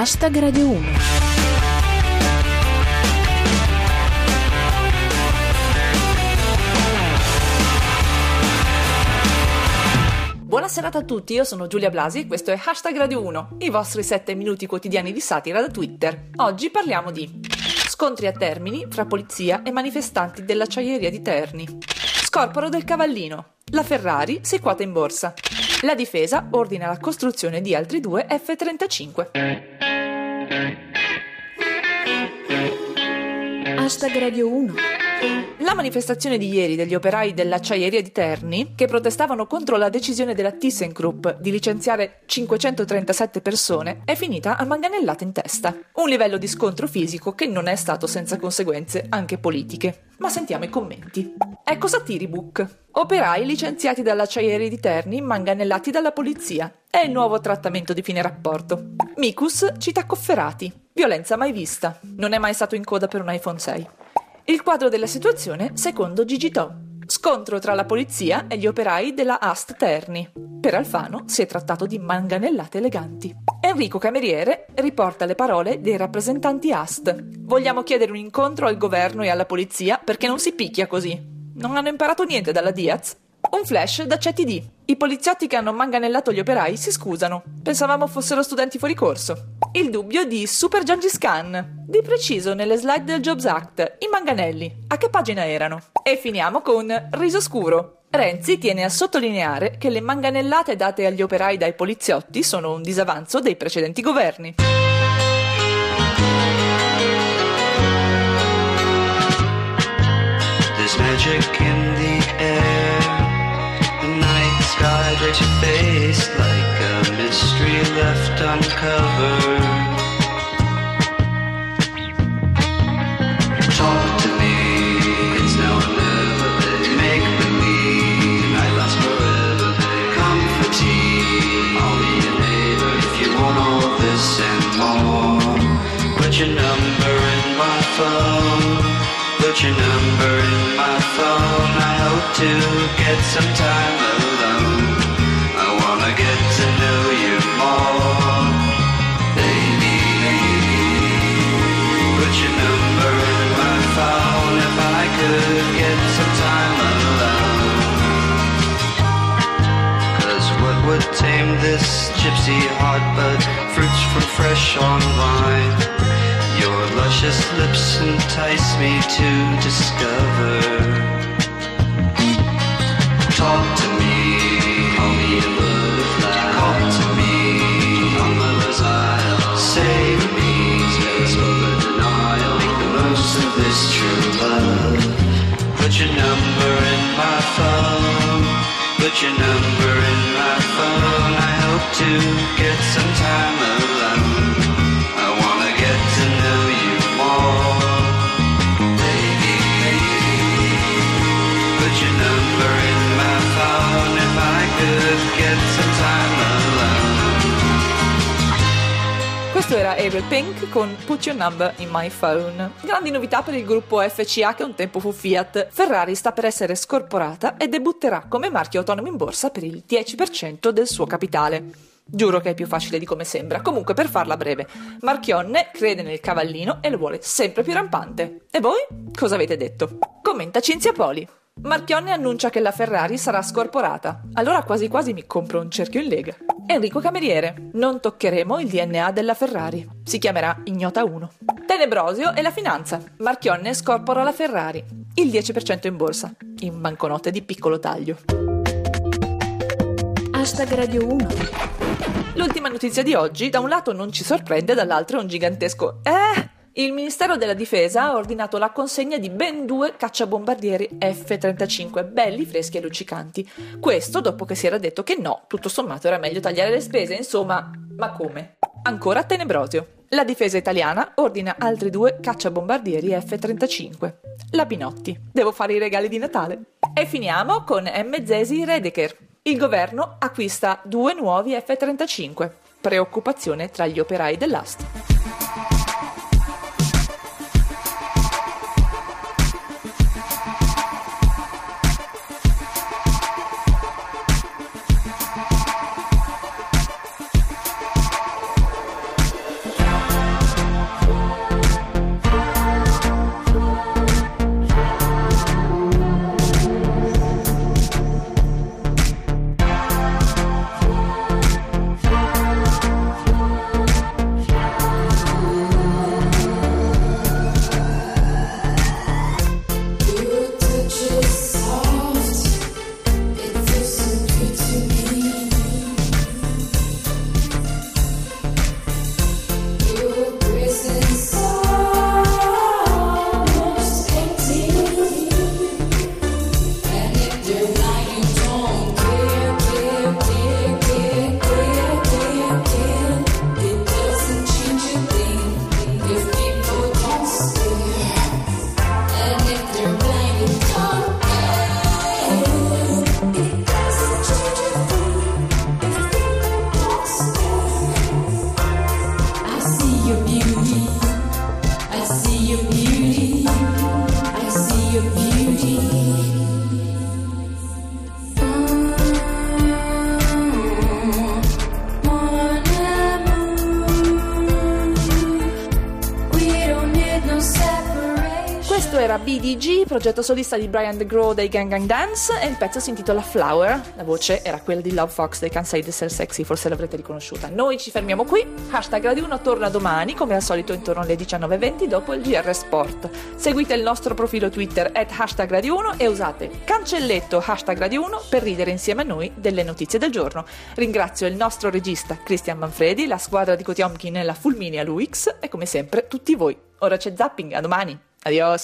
Hashtag Radio 1. Buona serata a tutti, io sono Giulia Blasi e questo è Hashtag Radio 1, i vostri 7 minuti quotidiani di satira da Twitter. Oggi parliamo di scontri a Termini fra polizia e manifestanti dell'acciaieria di Terni, scorporo del cavallino, la Ferrari si quota in borsa, la difesa ordina la costruzione di altri due F-35. Hashtag Radio 1. La manifestazione di ieri degli operai dell'acciaieria di Terni, che protestavano contro la decisione della ThyssenKrupp di licenziare 537 persone, è finita a manganellate in testa. Un livello di scontro fisico che non è stato senza conseguenze anche politiche. Ma sentiamo i commenti. Ecco Satiribook. Operai licenziati dall'acciaieria di Terni manganellati dalla polizia. È il nuovo trattamento di fine rapporto. Mikus cita Cofferati. Violenza mai vista. Non è mai stato in coda per un iPhone 6. Il quadro della situazione secondo Gigito. Scontro tra la polizia e gli operai della Ast Terni. Per Alfano si è trattato di manganellate eleganti. Enrico Cameriere riporta le parole dei rappresentanti Ast. Vogliamo chiedere un incontro al governo e alla polizia perché non si picchia così. Non hanno imparato niente dalla Diaz. Un flash da CTD. I poliziotti che hanno manganellato gli operai si scusano. Pensavamo fossero studenti fuori corso. Il dubbio di Super Khan. Di preciso nelle slide del Jobs Act, i manganelli. A che pagina erano? E finiamo con Riso Scuro. Renzi tiene a sottolineare che le manganellate date agli operai dai poliziotti sono un disavanzo dei precedenti governi. There's magic in the air. Breaks your face like a mystery left uncovered. Talk to me, it's now or never. Make believe, I forever. I'll be your neighbor if you want all this and more. Put your number in my phone. Put your number in my phone. I hope to get some time alone. This gypsy heart but fruits from fresh on vine? Your luscious lips entice me to discover. Talk Questo era April Pink con Put Your Number in My Phone. Grandi novità per il gruppo FCA che un tempo fu Fiat. Ferrari sta per essere scorporata e debutterà come marchio autonomo in borsa per il 10% del suo capitale. Giuro che è più facile di come sembra. Comunque, per farla breve, Marchionne crede nel cavallino e lo vuole sempre più rampante. E voi? Cosa avete detto? Commenta Cinzia Poli. Marchionne annuncia che la Ferrari sarà scorporata. Allora quasi quasi mi compro un cerchio in lega. Enrico Cameriere. Non toccheremo il DNA della Ferrari. Si chiamerà Ignota 1. Tenebrosio e la finanza. Marchionne scorpora la Ferrari. Il 10% in borsa. In banconote di piccolo taglio. Hashtag Radio 1. L'ultima notizia di oggi, da un lato non ci sorprende, dall'altro è un gigantesco eh! Il Ministero della Difesa ha ordinato la consegna di ben due cacciabombardieri F-35, belli, freschi e luccicanti. Questo dopo che si era detto che no, tutto sommato era meglio tagliare le spese, insomma, ma come? Ancora Tenebrosio. La difesa italiana ordina altri due cacciabombardieri F-35. La Pinotti. Devo fare i regali di Natale. E finiamo con M. Zesi Redeker. Il governo acquista due nuovi F-35. Preoccupazione tra gli operai dell'AST. Era BDG, progetto solista di Brian DeGraw dei Gang Gang Dance e il pezzo si intitola Flower. La voce era quella di Love Fox dei Can't Say This Is Sexy, forse l'avrete riconosciuta. Noi ci fermiamo qui. Hashtag Radio 1 torna domani, come al solito intorno alle 19.20 dopo il GR Sport. Seguite il nostro profilo Twitter at hashtag Radio 1 e usate cancelletto hashtag Radio 1 per ridere insieme a noi delle notizie del giorno. Ringrazio il nostro regista Christian Manfredi, la squadra di Kotiomkin e la Fulminia Luix e come sempre tutti voi. Ora c'è zapping, a domani. Adios.